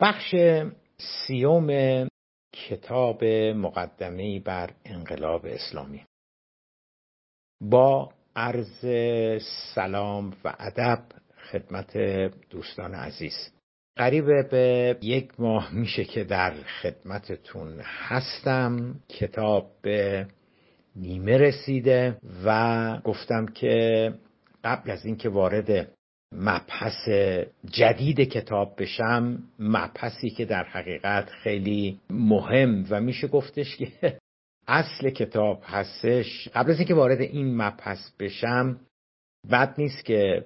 بخش سیوم کتاب مقدمه بر انقلاب اسلامی. با عرض سلام و ادب خدمت دوستان عزیز. قریب به یک ماه میشه که در خدمتتون هستم. کتاب به نیمه رسیده و گفتم که قبل از اینکه وارد مبحث جدید کتاب بشم مبحثی که در حقیقت خیلی مهم و میشه گفتش که اصل کتاب هستش. قبل از اینکه وارد این مبحث بشم بد نیست که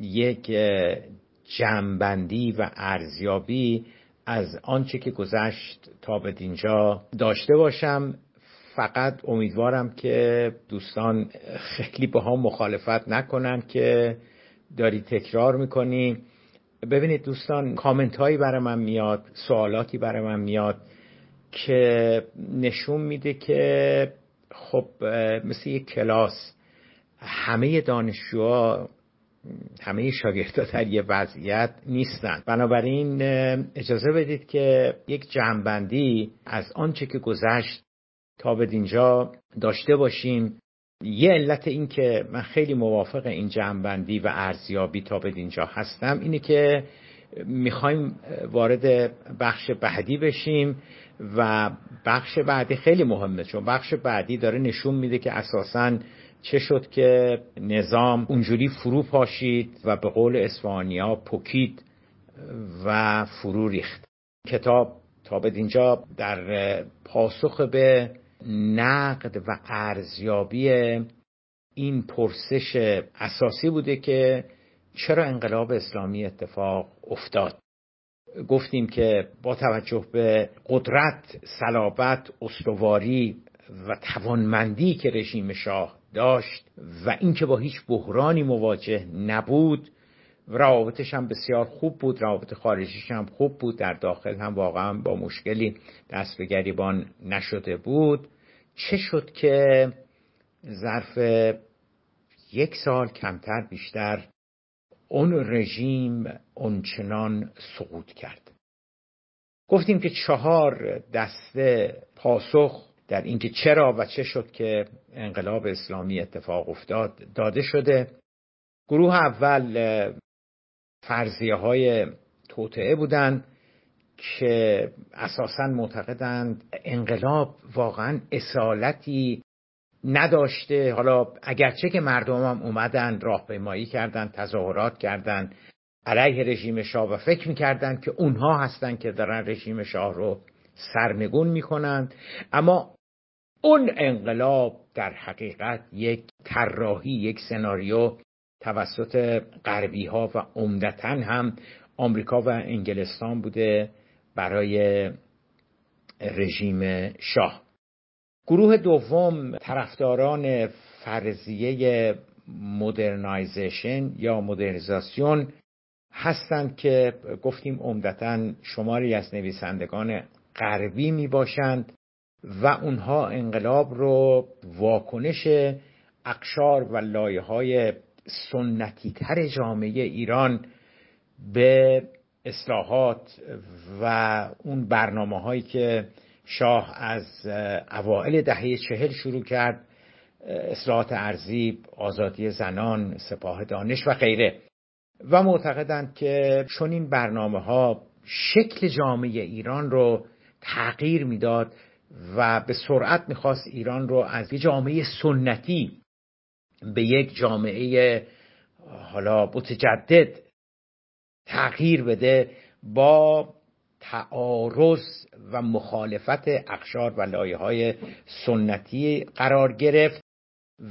یک جمعبندی و ارزیابی از آنچه که گذشت تا به دینجا داشته باشم. فقط امیدوارم که دوستان خیلی با هم مخالفت نکنن که داری تکرار می‌کنی. ببینید دوستان کامنت هایی برای من میاد سوالاتی برای من میاد که نشون میده که خب مثل یک کلاس همه دانشجوها همه شاگردها در یه وضعیت نیستن. بنابراین اجازه بدید که یک جمعبندی از آنچه که گذشت تا به دینجا داشته باشیم. یه علت این که من خیلی موافق این جمعبندی و ارزیابی تا به دینجا هستم اینه که می‌خوایم وارد بخش بعدی بشیم و بخش بعدی خیلی مهمه چون بخش بعدی داره نشون میده که اساسا چه شد که نظام اونجوری فرو پاشید و به قول اسفانیا پکید و فرو ریخت. کتاب تا به دینجا در پاسخ به نقد و ارزیابی این پرسش اساسی بوده که چرا انقلاب اسلامی اتفاق افتاد. گفتیم که با توجه به قدرت، صلابت، استواری و توانمندی که رژیم شاه داشت و اینکه با هیچ بحرانی مواجه نبود روابطش هم بسیار خوب بود روابط خارجیش هم خوب بود در داخل هم واقعا با مشکلی دست به گریبان نشده بود. چه شد که ظرف یک سال کمتر بیشتر اون رژیم اونچنان سقوط کرد؟ گفتیم که چهار دسته پاسخ در اینکه چرا و چه شد که انقلاب اسلامی اتفاق افتاد داده شده. گروه اول فرضیه های توطعه بودند که اساسا معتقدند انقلاب واقعا اصالتی نداشته. حالا اگرچه که مردم هم اومدن راهپیمایی کردند تظاهرات کردند علیه رژیم شاه و فکر می‌کردند که اونها هستند که دارن رژیم شاه رو سرنگون می‌کنند اما اون انقلاب در حقیقت یک طراحی یک سناریو توسط غربی ها و عمدتا هم آمریکا و انگلستان بوده برای رژیم شاه. گروه دوم طرفداران فرضیه مدرنایزیشن یا مدرنیزاسیون هستند که گفتیم عمدتا شماری از نویسندگان غربی می باشند و اونها انقلاب رو واکنش اقشار و لایه های سنتی تر جامعه ایران به اصلاحات و اون برنامه هایی که شاه از اوائل دهه چهل شروع کرد اصلاحات ارزی آزادی زنان سپاه دانش و غیره. و معتقدند که چون این برنامه ها شکل جامعه ایران رو تغییر می‌داد و به سرعت می‌خواست ایران رو از یک جامعه سنتی به یک جامعه حالا متجدد تغییر بده با تعارض و مخالفت اقشار و لایه های سنتی قرار گرفت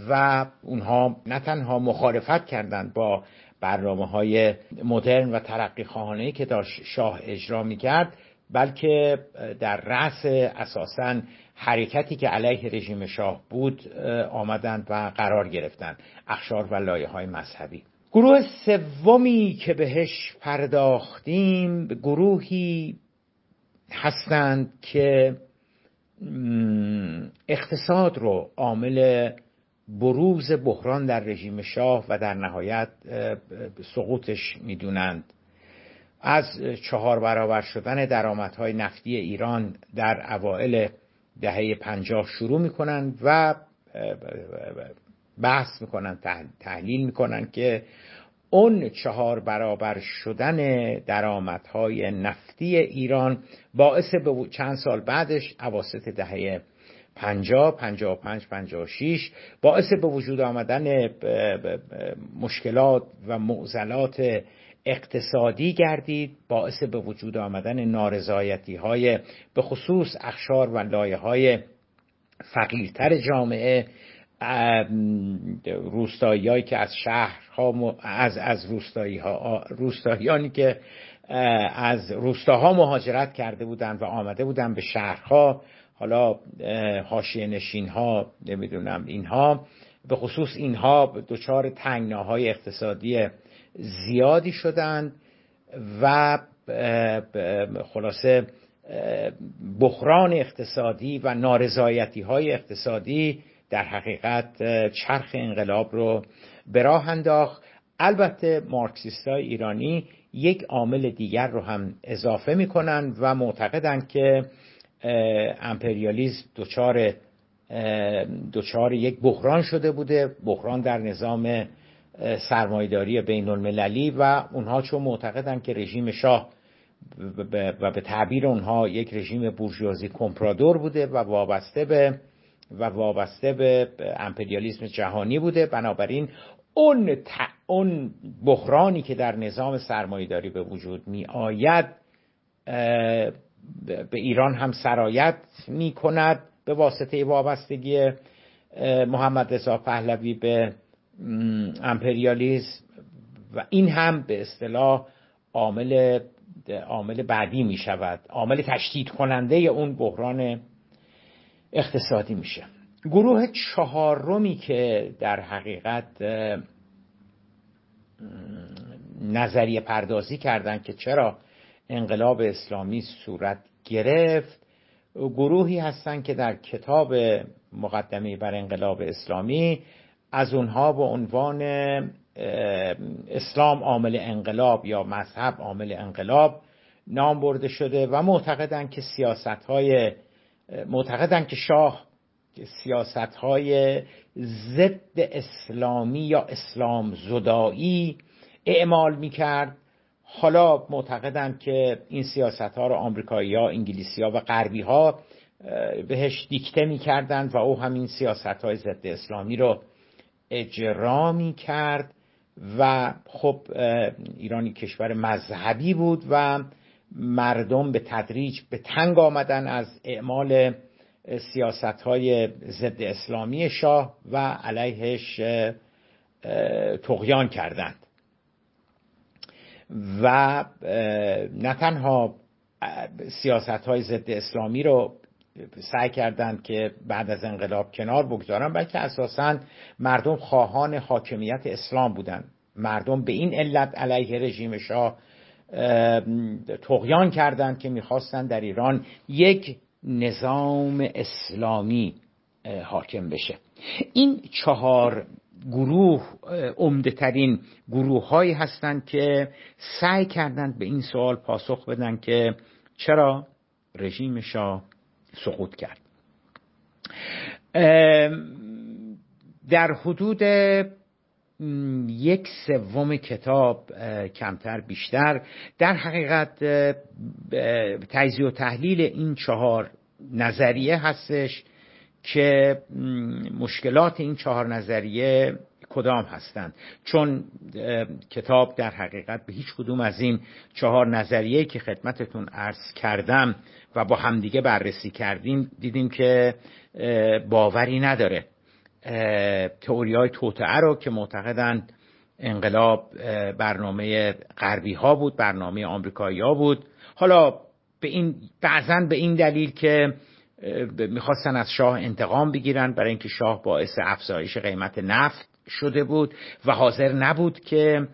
و اونها نه تنها مخالفت کردند با برنامه های مدرن و ترقی خواهانه که داشت شاه اجرا می کرد بلکه در رأس اساسا حرکتی که علیه رژیم شاه بود آمدند و قرار گرفتند اخشار و لایه های مذهبی. گروه سومی که بهش پرداختیم گروهی هستند که اقتصاد رو عامل بروز بحران در رژیم شاه و در نهایت سقوطش می‌دونند. از چهار برابر شدن درآمدهای نفتی ایران در اوائل دهه پنجاه شروع می‌کنن و بحث می‌کنن تحلیل می‌کنن که اون چهار برابر شدن درآمدهای نفتی ایران باعث به چند سال بعدش عواسط دهه پنجاه پنجاه و پنج پنجاه و شیش باعث به وجود آمدن مشکلات و معضلات اقتصادی گردید باعث به وجود آمدن نارضایتی های به خصوص اخشار و لایه های فقیرتر جامعه روستاییایی که از شهرها از از روستایی ها روستاییانی که از روستاها مهاجرت کرده بودند و آمده بودند به شهرها حالا حاشیه نشین ها نمی‌دونم اینها به خصوص اینها دچار تنگناهای اقتصادی زیادی شدند و خلاصه بحران اقتصادی و نارضایتی های اقتصادی در حقیقت چرخ انقلاب رو به راه انداخت. البته مارکسیست های ایرانی یک عامل دیگر رو هم اضافه می‌کنن و معتقدند که امپریالیزم دچار دچار یک بحران شده بوده. بحران در نظام سرمایداری بین المللی و اونها چون معتقدن که رژیم شاه و به تعبیر اونها یک رژیم بورژوازی کمپرادور بوده و وابسته به و وابسته به امپریالیسم جهانی بوده. بنابراین اون, اون بحرانی که در نظام سرمایداری به وجود می آید به ایران هم سرایت می کند به واسطه وابستگی محمد رضا پهلوی به امپریالیسم و این هم به اصطلاح عامل عامل بعدی می شود عامل تشدید کننده اون بحران اقتصادی میشه. گروه چهارمی که در حقیقت نظریه پردازی کردند که چرا انقلاب اسلامی صورت گرفت گروهی هستند که در کتاب مقدمه بر انقلاب اسلامی از اونها به عنوان اسلام عامل انقلاب یا مذهب عامل انقلاب نام برده شده و معتقدند که سیاست های معتقدند که شاه سیاست های ضد اسلامی یا اسلام زدایی اعمال می‌کرد. حالا معتقدند که این سیاست ها رو آمریکایی ها انگلیسی ها و غربی ها بهش دیکته می‌کردند و او همین سیاست های ضد اسلامی رو اجرا می کرد و خب ایرانی کشور مذهبی بود و مردم به تدریج به تنگ آمدن از اعمال سیاست های ضد اسلامی شاه و علیهش تقیان کردند. و نه تنها سیاست های ضد اسلامی رو سعی کردند که بعد از انقلاب کنار بگذارن بلکه اساسا مردم خواهان حاکمیت اسلام بودند مردم به این علت علیه رژیم شاه تقیان کردند که می‌خواستند در ایران یک نظام اسلامی حاکم بشه. این چهار گروه عمده ترین گروه هایی هستند که سعی کردند به این سوال پاسخ بدن که چرا رژیم شاه سقوط کرد. در حدود یک سوم کتاب کمتر بیشتر. در حقیقت تجزیه و تحلیل این چهار نظریه هستش که مشکلات این چهار نظریه کدام هستند. چون کتاب در حقیقت به هیچ کدوم از این چهار نظریه که خدمتتون عرض کردم و با همدیگه بررسی کردیم دیدیم که باوری نداره. تئوری های توتعه رو که معتقدند انقلاب برنامه غربی ها بود برنامه آمریکایی ها بود. حالا به این بعضا به این دلیل که می‌خواستن از شاه انتقام بگیرن برای اینکه شاه باعث افزایش قیمت نفت شده بود و حاضر نبود که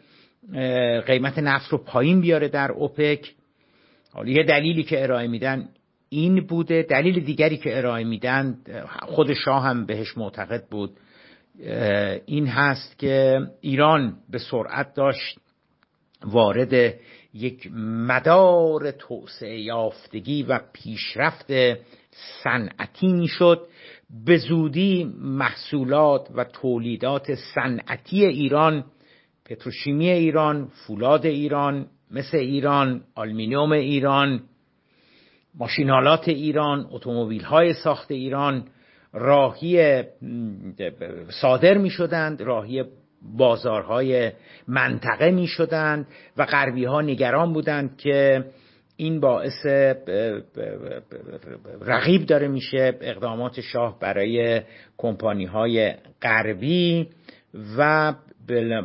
قیمت نفت رو پایین بیاره در اوپک. حالا یه دلیلی که ارائه میدن این بوده دلیل دیگری که ارائه میدن خود شاه هم بهش معتقد بود این هست که ایران به سرعت داشت وارد یک مدار توسعه یافتگی و پیشرفت صنعتی می‌شد. به زودی محصولات و تولیدات صنعتی ایران پتروشیمی ایران فولاد ایران مثل ایران آلمینیوم ایران ماشینالات ایران اتومبیل های ساخت ایران راهی صادر می شدند راهی بازارهای منطقه می شدند و غربی ها نگران بودند که این باعث رقیب داره میشه اقدامات شاه برای کمپانی های غربی و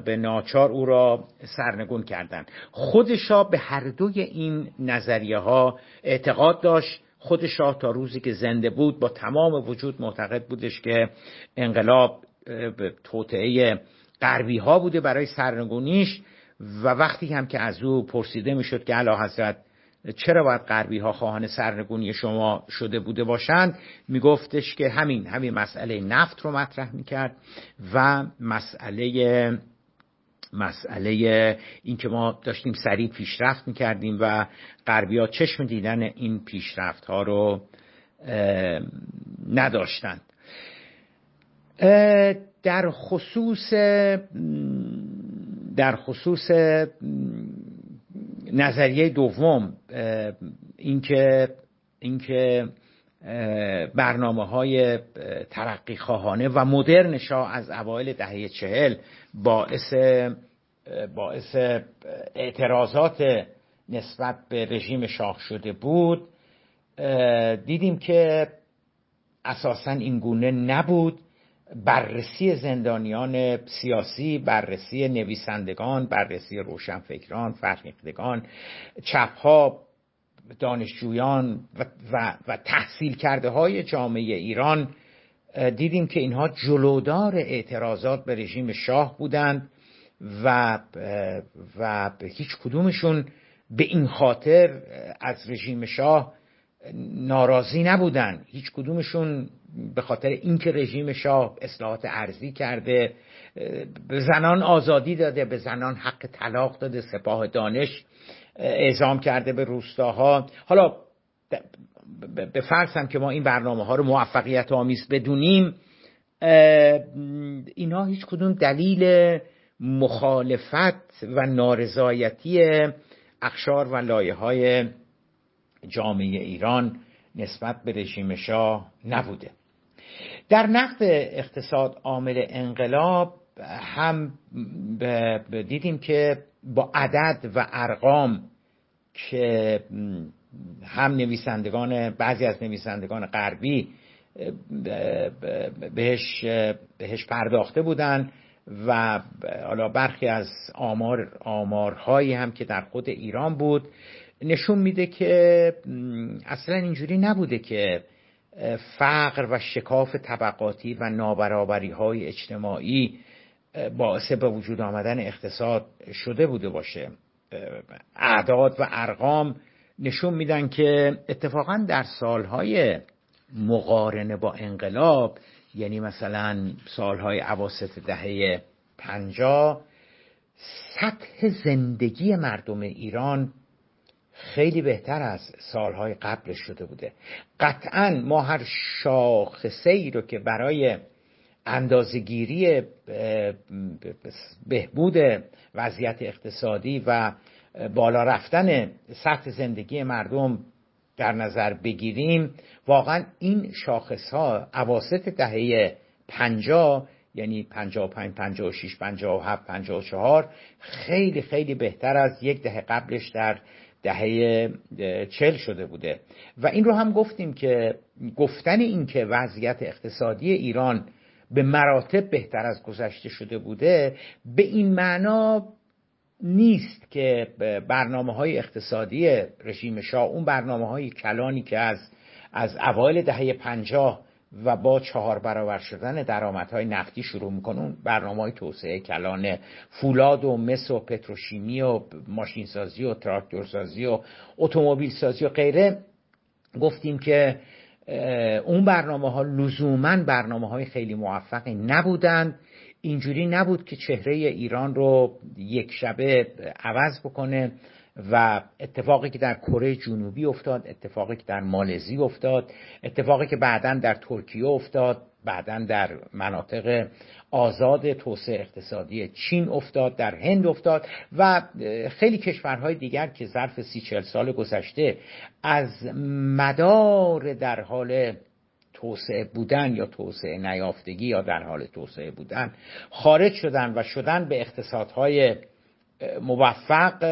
به ناچار او را سرنگون کردند خود شاه به هر دوی این نظریه ها اعتقاد داشت. خود شاه تا روزی که زنده بود با تمام وجود معتقد بودش که انقلاب توطعه غربی ها بوده برای سرنگونیش و وقتی هم که از او پرسیده می‌شد که علا حضرت چرا باید غربی ها خواهان سرنگونی شما شده بوده باشند؟ میگفتش که همین همین مسئله نفت رو مطرح می‌کرد و مسئله مسئله این که ما داشتیم سریع پیشرفت می‌کردیم و غربی ها چشم دیدن این پیشرفت ها رو نداشتند. در خصوص در خصوص نظریه دوم اینکه اینکه برنامه های ترقی خواهانه و مدرن شاه از اوایل دهه چهل باعث باعث اعتراضات نسبت به رژیم شاه شده بود. دیدیم که اساسا این گونه نبود. بررسی زندانیان سیاسی بررسی نویسندگان بررسی روشنفکران فرهیختگان چپها دانشجویان و, و, و تحصیل کرده های جامعه ایران دیدیم که اینها جلودار اعتراضات به رژیم شاه بودند و و هیچ کدومشون به این خاطر از رژیم شاه ناراضی نبودن. هیچ کدومشون به خاطر اینکه رژیم شاه اصلاحات ارزی کرده به زنان آزادی داده به زنان حق طلاق داده سپاه دانش اعزام کرده به روستاها. حالا به فرض که ما این برنامه ها رو موفقیت آمیز بدونیم اینها هیچ کدوم دلیل مخالفت و نارضایتی اخشار و لایه های جامعه ایران نسبت به رژیم شاه نبوده. در نقد اقتصاد عامل انقلاب هم دیدیم که با عدد و ارقام که هم نویسندگان بعضی از نویسندگان غربی بهش, بهش پرداخته بودند و حالا برخی از آمار آمارهایی هم که در خود ایران بود نشون میده که اصلا اینجوری نبوده که فقر و شکاف طبقاتی و نابرابری های اجتماعی باعث به وجود آمدن اقتصاد شده بوده باشه. اعداد و ارقام نشون میدن که اتفاقا در سالهای مقارنه با انقلاب یعنی مثلا سالهای عواست دهه پنجاه سطح زندگی مردم ایران خیلی بهتر از سالهای قبلش شده بوده. قطعا ما هر شاخصه ای رو که برای اندازگیری بهبود وضعیت اقتصادی و بالا رفتن سطح زندگی مردم در نظر بگیریم واقعا این شاخص ها عواست دهه پنجا یعنی پنجا پنج پنجا شیش پنجا هفت پنجا چهار خیلی خیلی بهتر از یک دهه قبلش در دهه چل شده بوده. و این رو هم گفتیم که گفتن این که وضعیت اقتصادی ایران به مراتب بهتر از گذشته شده بوده به این معنا نیست که برنامه های اقتصادی رژیم شاه اون برنامه های کلانی که از از اوایل دهه پنجاه و با چهار برابر شدن درآمدهای نفتی شروع می‌کنه. برنامه های توسعه کلان فولاد و مس و پتروشیمی و ماشینسازی و تراکتورسازی و اتومبیل سازی و غیره. گفتیم که اون برنامه ها لزوما برنامه های خیلی موفقی نبودند. اینجوری نبود که چهره ایران رو یک شبه عوض بکنه. و اتفاقی که در کره جنوبی افتاد اتفاقی که در مالزی افتاد اتفاقی که بعدا در ترکیه افتاد بعدا در مناطق آزاد توسعه اقتصادی چین افتاد در هند افتاد و خیلی کشورهای دیگر که ظرف سی چل سال گذشته از مدار در حال توسعه بودن یا توسعه نیافتگی یا در حال توسعه بودن خارج شدن و شدن به اقتصادهای موفق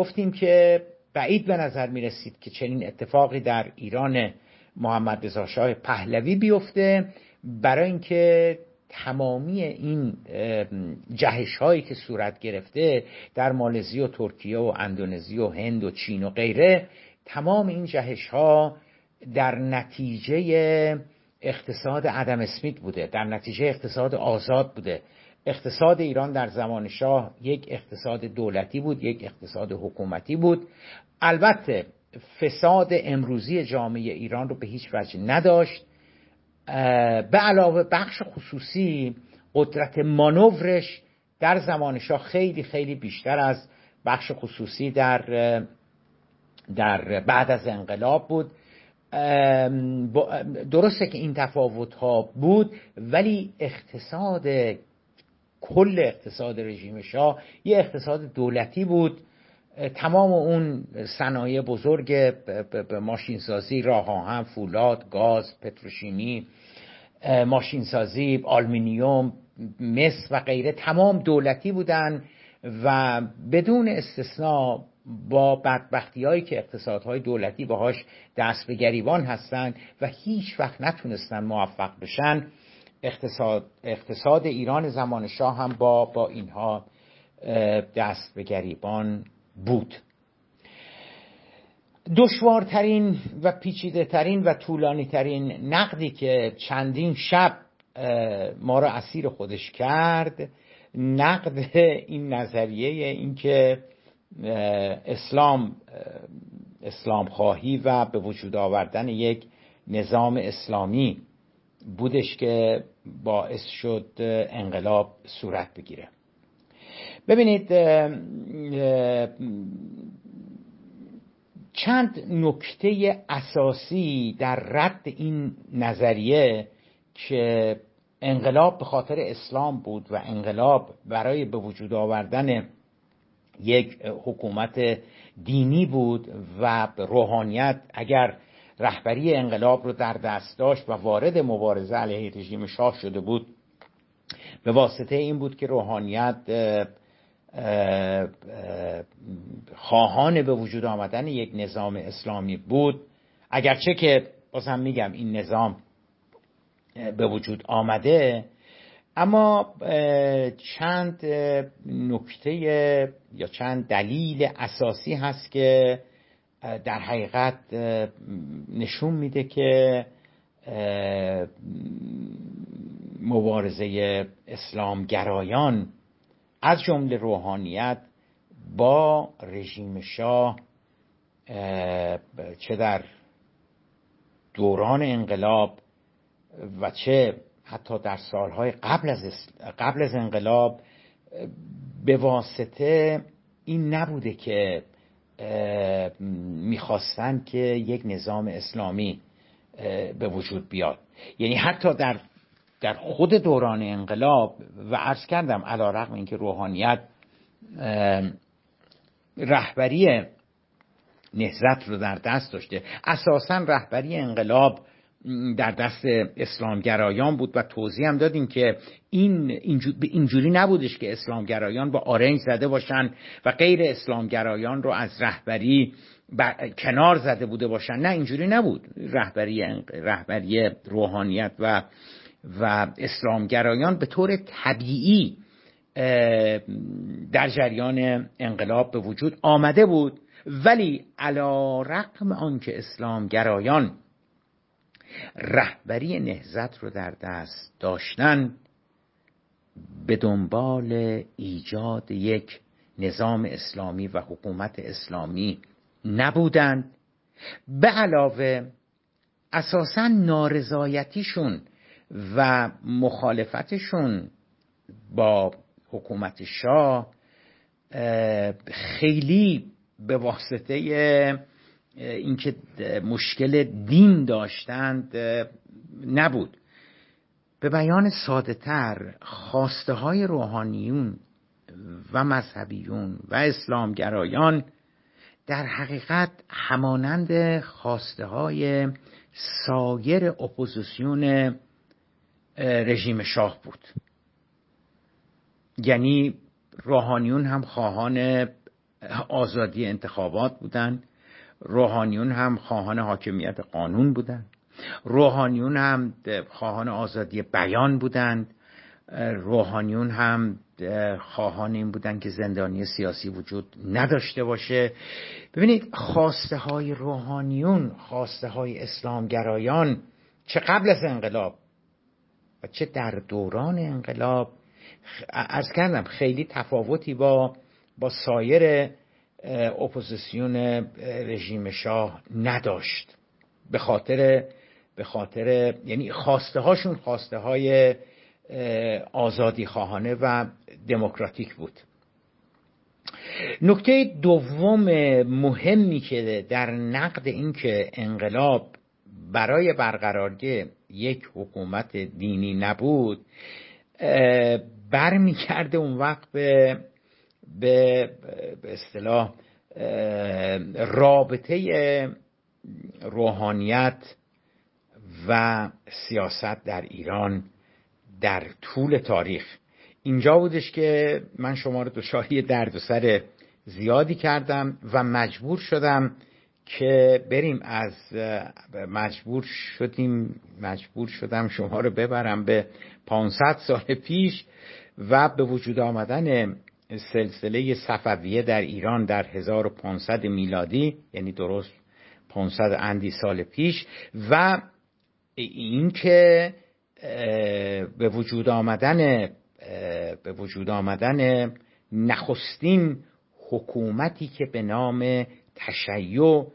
گفتیم که بعید به نظر می رسید که چنین اتفاقی در ایران محمد رضا شاه پهلوی بیفته برای اینکه تمامی این جهش هایی که صورت گرفته در مالزی و ترکیه و اندونزی و هند و چین و غیره تمام این جهش ها در نتیجه اقتصاد عدم اسمیت بوده در نتیجه اقتصاد آزاد بوده. اقتصاد ایران در زمان شاه یک اقتصاد دولتی بود یک اقتصاد حکومتی بود. البته فساد امروزی جامعه ایران رو به هیچ وجه نداشت. به علاوه بخش خصوصی قدرت مانورش در زمان شاه خیلی خیلی بیشتر از بخش خصوصی در در بعد از انقلاب بود. درسته که این تفاوت ها بود ولی اقتصاد کل اقتصاد رژیم شاه یه اقتصاد دولتی بود. تمام اون صنایع بزرگ ماشینسازی راه آهن فولاد گاز پتروشیمی ماشینسازی آلمینیوم مس و غیره تمام دولتی بودن و بدون استثنا با بدبختی هایی که اقتصادهای دولتی باهاش دست به گریبان هستند و هیچ وقت نتونستن موفق بشن اقتصاد, اقتصاد ایران زمان شاه هم با, با اینها دست به گریبان بود. دشوارترین و پیچیده ترین و طولانی ترین نقدی که چندین شب ما را اسیر خودش کرد نقد این نظریه اینکه اسلام اسلام خواهی و به وجود آوردن یک نظام اسلامی بودش که باعث شد انقلاب صورت بگیره. ببینید چند نکته اساسی در رد این نظریه که انقلاب به خاطر اسلام بود و انقلاب برای به وجود آوردن یک حکومت دینی بود و روحانیت اگر رهبری انقلاب رو در دست داشت و وارد مبارزه علیه رژیم شاه شده بود. به واسطه این بود که روحانیت خواهان به وجود آمدن یک نظام اسلامی بود. اگرچه که بازم میگم این نظام به وجود آمده اما چند نکته یا چند دلیل اساسی هست که در حقیقت نشون میده که مبارزه اسلامگرایان از جمله روحانیت با رژیم شاه چه در دوران انقلاب و چه حتی در سالهای قبل از, قبل از انقلاب به واسطه این نبوده که می‌خواستن که یک نظام اسلامی به وجود بیاد. یعنی حتی در در خود دوران انقلاب و عرض کردم علا رقم اینکه روحانیت رهبری نهزت رو در دست داشته اساسا رهبری انقلاب در دست اسلامگرایان بود و توضیح هم دادیم که این اینجوری نبودش که اسلامگرایان با آرنج زده باشن و غیر اسلامگرایان رو از رهبری کنار زده بوده باشن. نه اینجوری نبود. رهبری رهبری روحانیت و و اسلامگرایان به طور طبیعی در جریان انقلاب به وجود آمده بود. ولی علا رقم آنکه اسلامگرایان رهبری نهزت رو در دست داشتن به دنبال ایجاد یک نظام اسلامی و حکومت اسلامی نبودند به علاوه اساسا نارضایتیشون و مخالفتشون با حکومت شاه خیلی به واسطه اینکه مشکل دین داشتند نبود. به بیان ساده تر خواسته های روحانیون و مذهبیون و اسلامگرایان در حقیقت همانند خواسته های سایر اپوزیسیون رژیم شاه بود. یعنی روحانیون هم خواهان آزادی انتخابات بودند. روحانیون هم خواهان حاکمیت قانون بودند. روحانیون هم خواهان آزادی بیان بودند. روحانیون هم خواهان این بودن که زندانی سیاسی وجود نداشته باشه. ببینید خواسته های روحانیون خواسته های اسلامگرایان چه قبل از انقلاب و چه در دوران انقلاب از کردم خیلی تفاوتی با با سایر اپوزیسیون رژیم شاه نداشت. به خاطر به خاطر یعنی خواسته هاشون خواسته های آزادی خواهانه و دموکراتیک بود. نکته دوم مهمی که در نقد اینکه انقلاب برای برقراری یک حکومت دینی نبود برمیگرده اون وقت به به اصطلاح رابطه روحانیت و سیاست در ایران در طول تاریخ. اینجا بودش که من شما رو دچار درد و سر زیادی کردم و مجبور شدم که بریم از مجبور شدیم مجبور شدم شما رو ببرم به 500 سال پیش و به وجود آمدن سلسله صفویه در ایران در 1500 میلادی یعنی درست 500 اندی سال پیش و اینکه به وجود آمدن به وجود آمدن نخستین حکومتی که به نام تشیع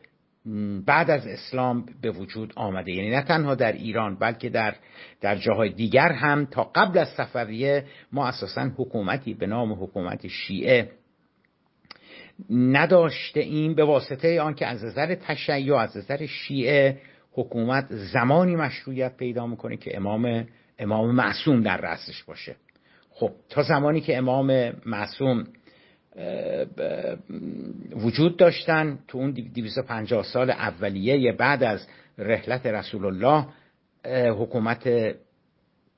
بعد از اسلام به وجود آمده. یعنی نه تنها در ایران بلکه در در جاهای دیگر هم تا قبل از صفویه ما اساسا حکومتی به نام حکومت شیعه نداشته این به واسطه آنکه از نظر تشیع از نظر شیعه حکومت زمانی مشروعیت پیدا می‌کنه که امام امام معصوم در رأسش باشه. خب تا زمانی که امام معصوم وجود داشتن تو اون 250 سال اولیه بعد از رحلت رسول الله حکومت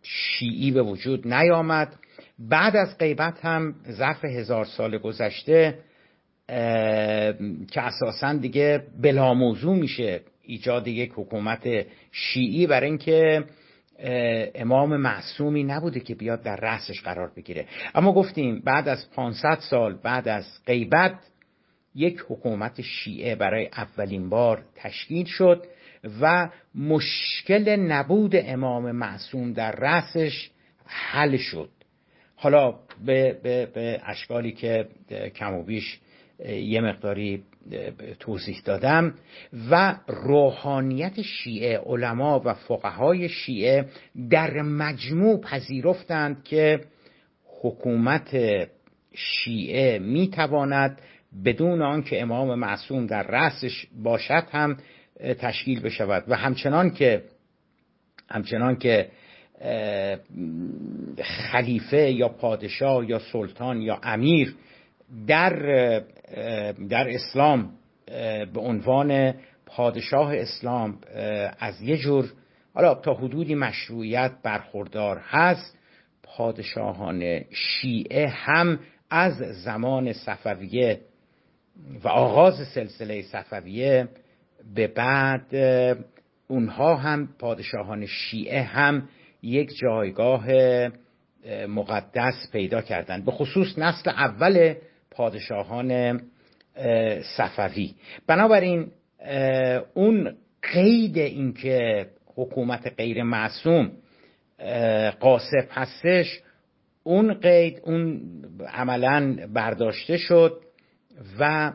شیعی به وجود نیامد. بعد از غیبت هم ظرف هزار سال گذشته که اساسا دیگه بلا موضوع میشه ایجاد یک حکومت شیعی برای اینکه امام معصومی نبوده که بیاد در رأسش قرار بگیره. اما گفتیم بعد از 500 سال بعد از غیبت یک حکومت شیعه برای اولین بار تشکیل شد و مشکل نبود امام معصوم در رأسش حل شد. حالا به, به, به اشکالی که کم و بیش یه مقداری توضیح دادم و روحانیت شیعه علما و فقهای شیعه در مجموع پذیرفتند که حکومت شیعه می‌تواند بدون آنکه امام معصوم در رأسش باشد هم تشکیل بشود و همچنان که همچنان که خلیفه یا پادشاه یا سلطان یا امیر در در اسلام به عنوان پادشاه اسلام از یه جور حالا تا حدودی مشروعیت برخوردار هست. پادشاهان شیعه هم از زمان صفویه و آغاز سلسله صفویه به بعد اونها هم پادشاهان شیعه هم یک جایگاه مقدس پیدا کردند. به خصوص نسل اول پادشاهان صفوی. بنابراین اون قید اینکه حکومت غیر معصوم قاسب هستش اون قید اون عملا برداشته شد و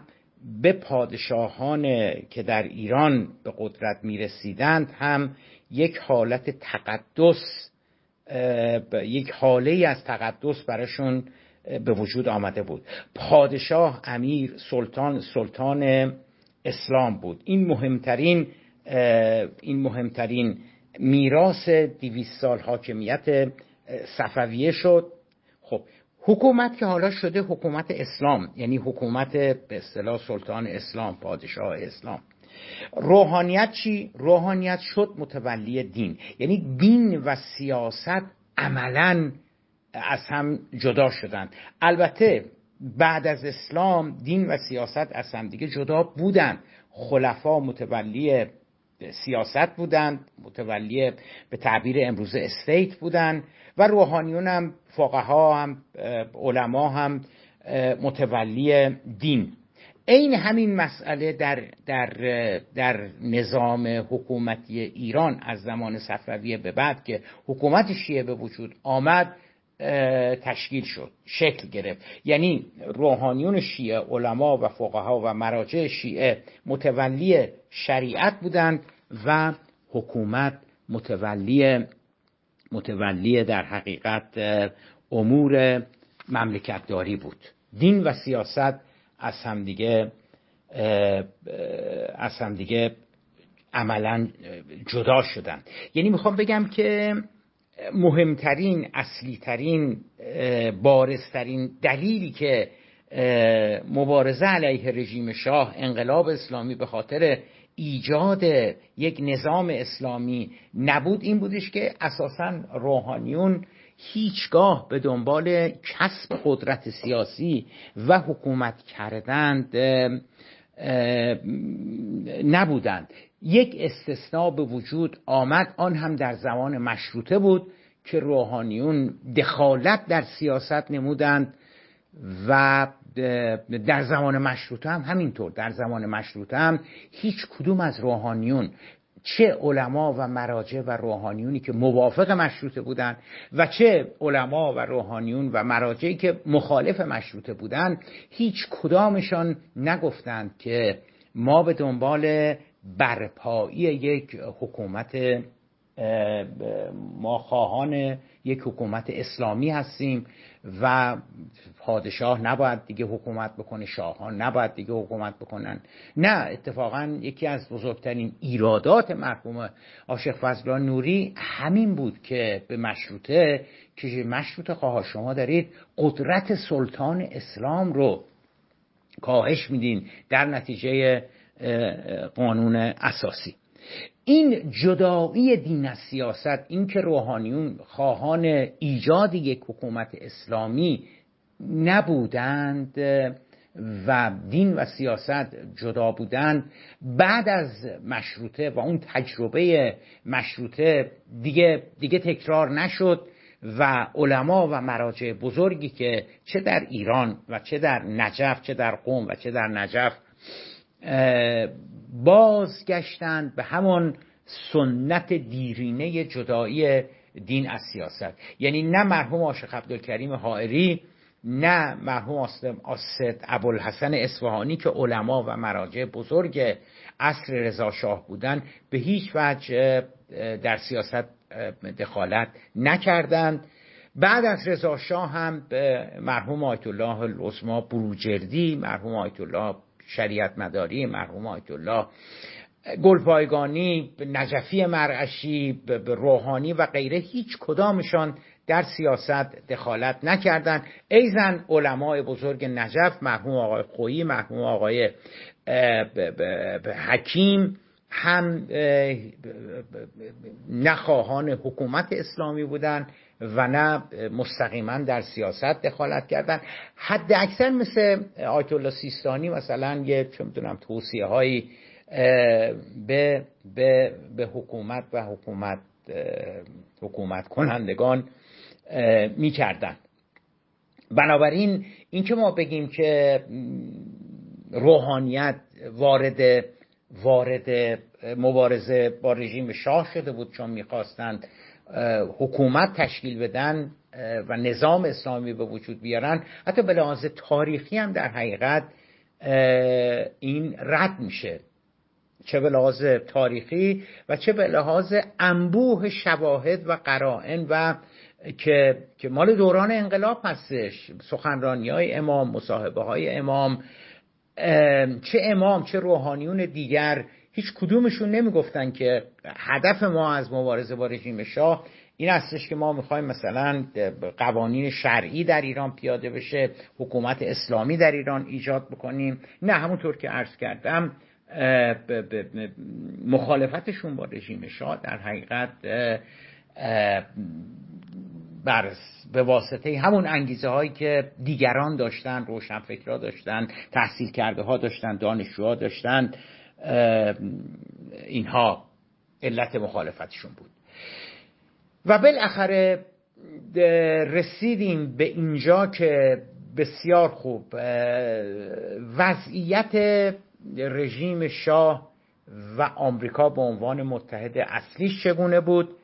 به پادشاهان که در ایران به قدرت می رسیدند هم یک حالت تقدس یک حاله از تقدس براشون به وجود آمده بود. پادشاه امیر سلطان سلطان اسلام بود. این مهمترین این مهمترین میراث دیویس سال حاکمیت صفویه شد. خب حکومت که حالا شده حکومت اسلام یعنی حکومت به اصطلاح سلطان اسلام پادشاه اسلام. روحانیت چی؟ روحانیت شد متولی دین. یعنی دین و سیاست عملا از هم جدا شدند. البته بعد از اسلام دین و سیاست از هم دیگه جدا بودند. خلفا متولی سیاست بودند متولی به تعبیر امروز استیت بودند و روحانیون هم فقها هم علما هم متولی دین. عین همین مسئله در, در, در نظام حکومتی ایران از زمان صفویه به بعد که حکومت شیعه به وجود آمد تشکیل شد شکل گرفت. یعنی روحانیون شیعه علما و فقها و مراجع شیعه متولی شریعت بودند و حکومت متولی متولی در حقیقت امور مملکتداری بود. دین و سیاست از همدیگه از همدیگه عملا جدا شدن یعنی می‌خوام بگم که مهمترین اصلیترین بارزترین دلیلی که مبارزه علیه رژیم شاه انقلاب اسلامی به خاطر ایجاد یک نظام اسلامی نبود این بودش که اساسا روحانیون هیچگاه به دنبال کسب قدرت سیاسی و حکومت کردند نبودند. یک استثناء به وجود آمد. آن هم در زمان مشروطه بود که روحانیون دخالت در سیاست نمودند و در زمان مشروطه هم همینطور در زمان مشروطه هم هیچ کدوم از روحانیون چه علما و مراجع و روحانیونی که موافق مشروطه بودند و چه علما و روحانیون و مراجعی که مخالف مشروطه بودند هیچ کدامشان نگفتند که ما به دنبال برپایی یک حکومت ما خواهان یک حکومت اسلامی هستیم و پادشاه نباید دیگه حکومت بکنه شاهان نباید دیگه حکومت بکنن. نه اتفاقا یکی از بزرگترین ایرادات مرحوم عاشق فضل نوری همین بود که به مشروطه که مشروطه خواه شما دارید قدرت سلطان اسلام رو کاهش میدین. در نتیجه قانون اساسی. این جدایی دین از سیاست این که روحانیون خواهان ایجاد یک حکومت اسلامی نبودند و دین و سیاست جدا بودند بعد از مشروطه و اون تجربه مشروطه دیگه, دیگه تکرار نشد و علما و مراجع بزرگی که چه در ایران و چه در نجف چه در قوم و چه در نجف بازگشتند به همون سنت دیرینه جدایی دین از سیاست. یعنی نه مرحوم عاشق عبدالکریم حائری نه مرحوم آسد ابوالحسن اصفهانی که علما و مراجع بزرگ عصر رضا شاه بودن به هیچ وجه در سیاست دخالت نکردند. بعد از رضا شاه هم مرحوم آیت الله العظما بروجردی مرحوم آیت الله شریعت مداری مرحوم آیت الله گلپایگانی نجفی مرعشی روحانی و غیره هیچ کدامشان در سیاست دخالت نکردند ایزن علمای بزرگ نجف مرحوم آقای خویی مرحوم آقای حکیم هم نخواهان حکومت اسلامی بودند و نه مستقیما در سیاست دخالت کردن. حد اکثر مثل آیت الله سیستانی مثلا یه چه می‌دونم توصیه هایی به, به, به حکومت و حکومت حکومت کنندگان می‌کردن. بنابراین اینکه ما بگیم که روحانیت وارد وارد مبارزه با رژیم شاه شده بود چون می‌خواستند حکومت تشکیل بدن و نظام اسلامی به وجود بیارن. حتی به لحاظ تاریخی هم در حقیقت این رد میشه. چه به لحاظ تاریخی و چه به لحاظ انبوه شواهد و قرائن و که, که مال دوران انقلاب هستش. سخنرانی های امام مصاحبه های امام چه امام چه روحانیون دیگر هیچ کدومشون نمی‌گفتن که هدف ما از مبارزه با رژیم شاه این هستش که ما می‌خوایم مثلا قوانین شرعی در ایران پیاده بشه حکومت اسلامی در ایران ایجاد بکنیم. نه همونطور که عرض کردم مخالفتشون با رژیم شاه در حقیقت بر به واسطه همون انگیزه هایی که دیگران داشتن روشنفکرها داشتن تحصیل کرده ها داشتن دانشجوها داشتن اینها علت مخالفتشون بود. و بالاخره رسیدیم به اینجا که بسیار خوب وضعیت رژیم شاه و آمریکا به عنوان متحد اصلیش چگونه بود؟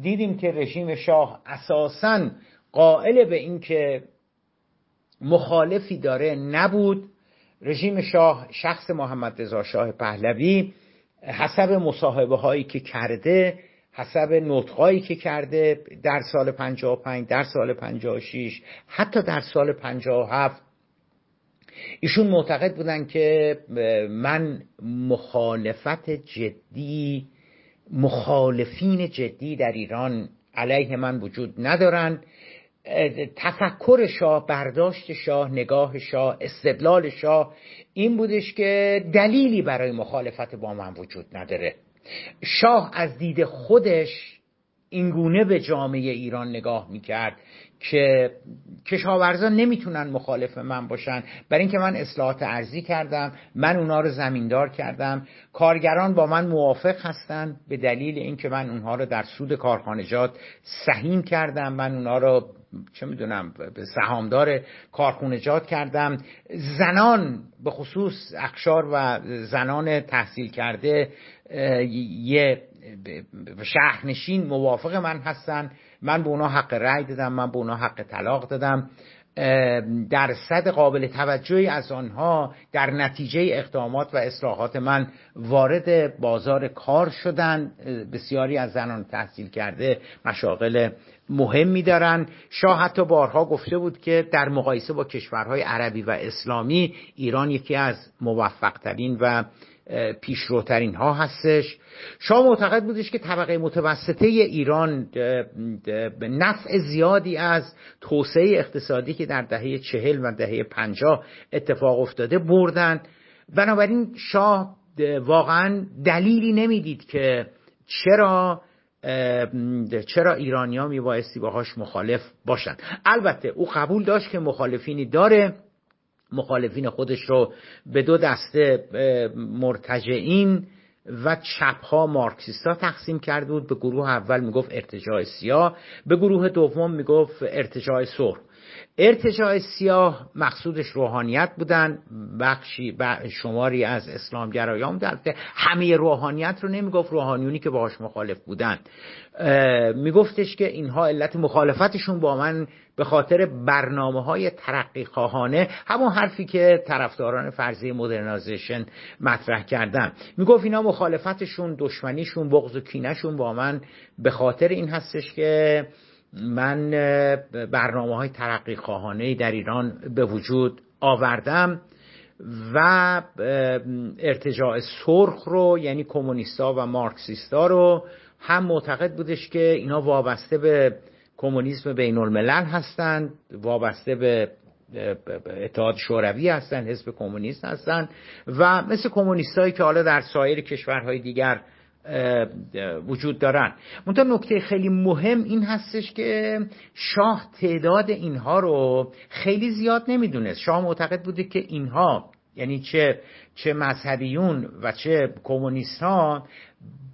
دیدیم که رژیم شاه اساسا قائل به اینکه مخالفی داره نبود. رژیم شاه شخص محمد رضا شاه پهلوی حسب مصاحبه هایی که کرده حسب نطقایی که کرده در سال 55 در سال 56 حتی در سال 57 ایشون معتقد بودن که من مخالفت جدی مخالفین جدی در ایران علیه من وجود ندارن. تفکر شاه برداشت شاه نگاه شاه استدلال شاه این بودش که دلیلی برای مخالفت با من وجود نداره. شاه از دید خودش اینگونه به جامعه ایران نگاه می‌کرد. که کشاورزان نمی‌تونن مخالف من باشن. برای اینکه من اصلاحات ارزی کردم من اونا رو زمیندار کردم. کارگران با من موافق هستن به دلیل اینکه من اونها رو در سود کارخانجات سهیم کردم. من اونها رو چه می‌دونم به سهامدار کارخونجات کردم. زنان به خصوص اخشار و زنان تحصیل کرده یه شهرنشین موافق من هستن. من به اونا حق رأی دادم من به اونا حق طلاق دادم. درصد قابل توجهی از آنها در نتیجه اقدامات و اصلاحات من وارد بازار کار شدن. بسیاری از زنان تحصیل کرده مشاغل مهمی دارن. شاه حتی بارها گفته بود که در مقایسه با کشورهای عربی و اسلامی ایران یکی از موفقترین و پیشروترین ها هستش. شاه معتقد بودش که طبقه متوسطه ایران به نفع زیادی از توسعه اقتصادی که در دهه چهل و دهه پنجاه اتفاق افتاده بردن. بنابراین شاه واقعا دلیلی نمی‌دید که چرا چرا ایرانیا میبایستی باهاش مخالف باشن. البته او قبول داشت که مخالفینی داره. مخالفین خودش رو به دو دسته مرتجعین و چپ ها مارکسیستا تقسیم کرده بود. به گروه اول می‌گفت ارتجاع سیاه به گروه دوم می‌گفت ارتجاع سرخ. ارتجاع سیاه مقصودش روحانیت بودن بخشی شماری از اسلامگرایان در همه روحانیت رو نمی‌گفت روحانیونی که باهاش مخالف بودن. میگفتش که اینها علت مخالفتشون با من به خاطر برنامه های ترقی خواهانه همون حرفی که طرفداران فرضی مدرنایزیشن مطرح کردن. می‌گفت اینا مخالفتشون دشمنیشون بغض و کینشون با من به خاطر این هستش که من برنامه های ترقی خواهانه در ایران به وجود آوردم و ارتجاع سرخ رو یعنی کمونیستا و مارکسیستا رو هم معتقد بودش که اینا وابسته به کمونیسم بین الملل هستند وابسته به اتحاد شوروی هستن حزب کمونیست هستن و مثل کمونیستایی که حالا در سایر کشورهای دیگر وجود دارن. منتها نکته خیلی مهم این هستش که شاه تعداد اینها رو خیلی زیاد نمی‌دونست. شاه معتقد بوده که اینها یعنی چه چه مذهبیون و چه کمونیست ها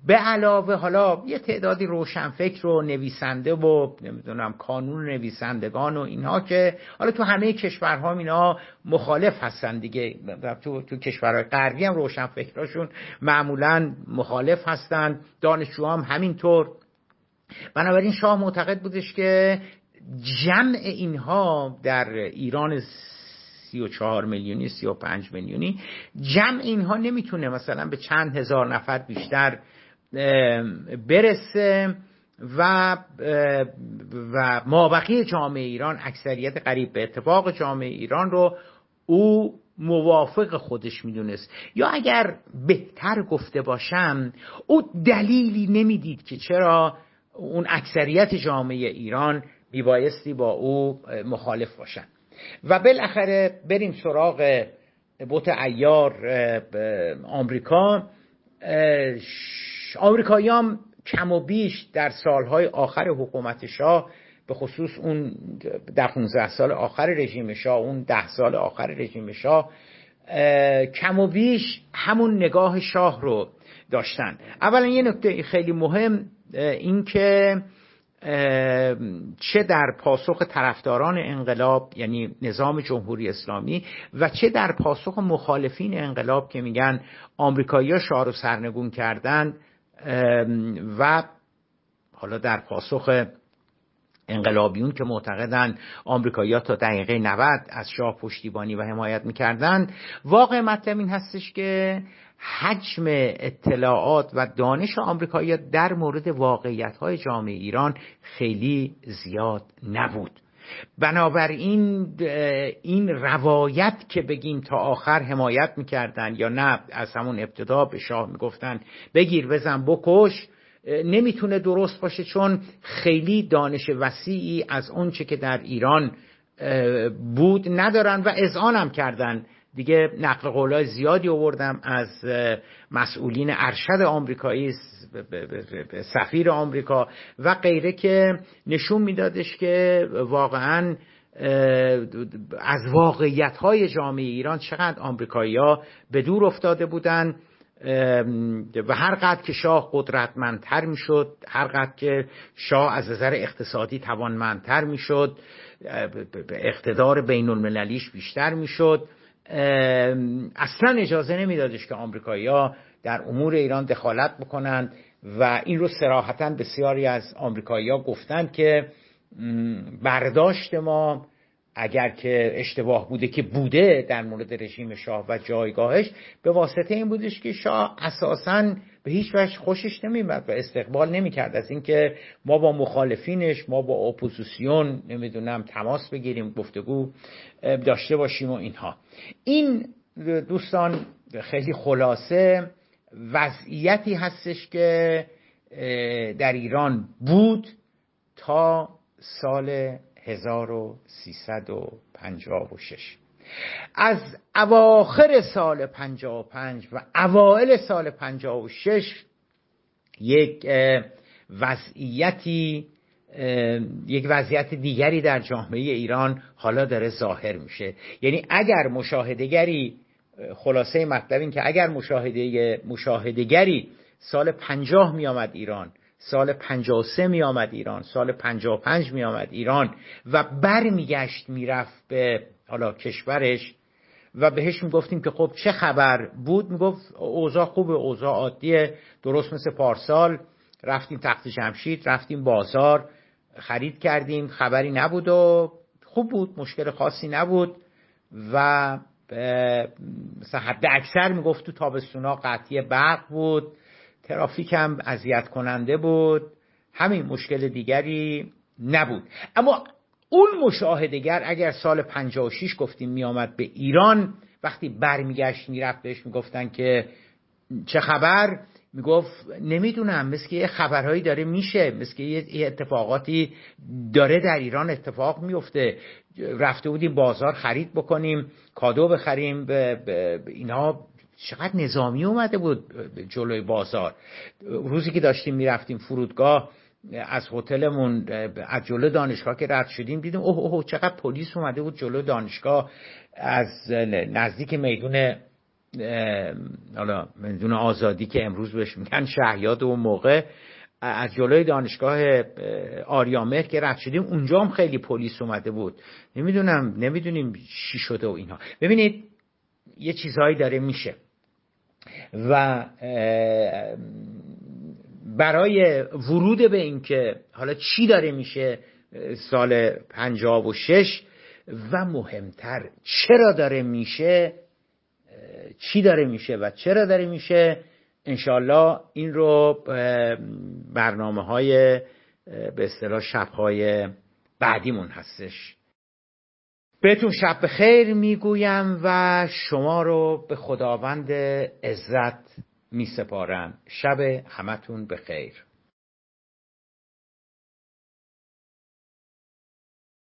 به علاوه حالا یه تعدادی روشنفکر و نویسنده و نمی‌دونم کانون نویسندگان و اینها که حالا تو همه کشورها اینا مخالف هستن دیگه. تو, تو کشورهای غربی هم روشنفکراشون معمولا مخالف هستن. دانشجوها هم همینطور. بنابراین شاه معتقد بودش که جمع اینها در ایران 34 میلیونی 35 میلیونی. جمع اینها نمی‌تونه مثلا به چند هزار نفر بیشتر برسه و و مابقی جامعه ایران اکثریت قریب به اتفاق جامعه ایران رو او موافق خودش می‌دونست. یا اگر بهتر گفته باشم او دلیلی نمی‌دید که چرا اون اکثریت جامعه ایران میبایستی با او مخالف باشن. و بالاخره بریم سراغ بوت ایار آمریکا. آمریکاییام کم و بیش در سالهای آخر حکومت شاه به خصوص اون در 15 سال آخر رژیم شاه اون ده سال آخر رژیم شاه کم و بیش همون نگاه شاه رو داشتن. اولا یه نکته خیلی مهم این که چه در پاسخ طرفداران انقلاب یعنی نظام جمهوری اسلامی و چه در پاسخ مخالفین انقلاب که میگن آمریکایی‌ها شاه رو سرنگون کردن و حالا در پاسخ انقلابیون که معتقدن آمریکایی‌ها تا دقیقه 90 از شاه پشتیبانی و حمایت می‌کردن واقع مطلب این هستش که حجم اطلاعات و دانش آمریکایی در مورد واقعیت های جامعه ایران خیلی زیاد نبود. بنابراین این روایت که بگیم تا آخر حمایت می‌کردن یا نه از همون ابتدا به شاه می‌گفتن بگیر بزن بکش نمی‌تونه درست باشه چون خیلی دانش وسیعی از اونچه که در ایران بود ندارن و اذعانم کردن. دیگه نقل قولای زیادی آوردم از مسئولین ارشد آمریکایی سفیر آمریکا و غیره که نشون میدادش که واقعا از واقعیت های جامعه ایران چقدر آمریکایی ها به دور افتاده بودن. و هر قدر که شاه قدرتمندتر می‌شد هر قدر که شاه از نظر اقتصادی توانمندتر می‌شد اقتدار بین المللیش بیشتر می‌شد. اصلا اجازه نمیدادش که ها در امور ایران دخالت بکنند و این رو سراحتا بسیاری از ها گفتند که برداشت ما اگر که اشتباه بوده که بوده در مورد رژیم شاه و جایگاهش به واسطه این بودش که شاه اساسا به هیچ وجه خوشش نمیمد و استقبال نمی‌کرد. از اینکه ما با مخالفینش ما با اپوزیسیون نمی‌دونم تماس بگیریم گفتگو داشته باشیم و اینها. این دوستان خیلی خلاصه وضعیتی هستش که در ایران بود تا سال 1356 از اواخر سال 55 و اوائل سال 56 یک وضعیتی یک وضعیت دیگری در جامعه ایران حالا داره ظاهر میشه. یعنی اگر مشاهدگری خلاصه مطلب این که اگر مشاهده مشاهدگری سال پنجاه می آمد ایران سال 53 می آمد ایران سال 55 می آمد ایران و بر میگشت می‌رفت به حالا کشورش و بهش می‌گفتیم که خب چه خبر بود؟ می‌گفت اوضاع خوب اوضاع عادیه درست مثل پارسال. رفتیم تخت جمشید رفتیم بازار خرید کردیم خبری نبود و خوب بود مشکل خاصی نبود و مثلا حد اکثر می‌گفت تو تابستونا قطعی برق بود. ترافیک هم اذیت کننده بود. همین مشکل دیگری نبود. اما اون مشاهدگر اگر سال 56 گفتیم میآمد به ایران وقتی برمیگشت می‌رفت بهش می‌گفتن که چه خبر؟ می‌گفت نمی‌دونم مثل که یه خبرهایی داره میشه مثل که یه اتفاقاتی داره در ایران اتفاق میفته رفته بودیم بازار خرید بکنیم کادو بخریم اینا چقدر نظامی اومده بود جلوی بازار. روزی که داشتیم می‌رفتیم فرودگاه از هتلمون از جلو دانشگاه که رد شدیم دیدیم اوه اوه چقدر پلیس اومده بود جلو دانشگاه. از نزدیک میدون حالا میدون آزادی که امروز بهش میگن شهیاد و موقع از جلوی دانشگاه آریامهر که رد شدیم اونجا هم خیلی پلیس اومده بود. نمی‌دونم نمی‌دونیم چی شده و اینها ببینید یه چیزهایی داره میشه. و برای ورود به اینکه حالا چی داره میشه سال پنجاب و شش و مهمتر چرا داره میشه چی داره میشه و چرا داره میشه انشالله این رو برنامه های به اصطلاح شبهای بعدیمون هستش. بهتون شب خیر می‌گویم و شما رو به خداوند عزت میسپارم. شب همتون به خیر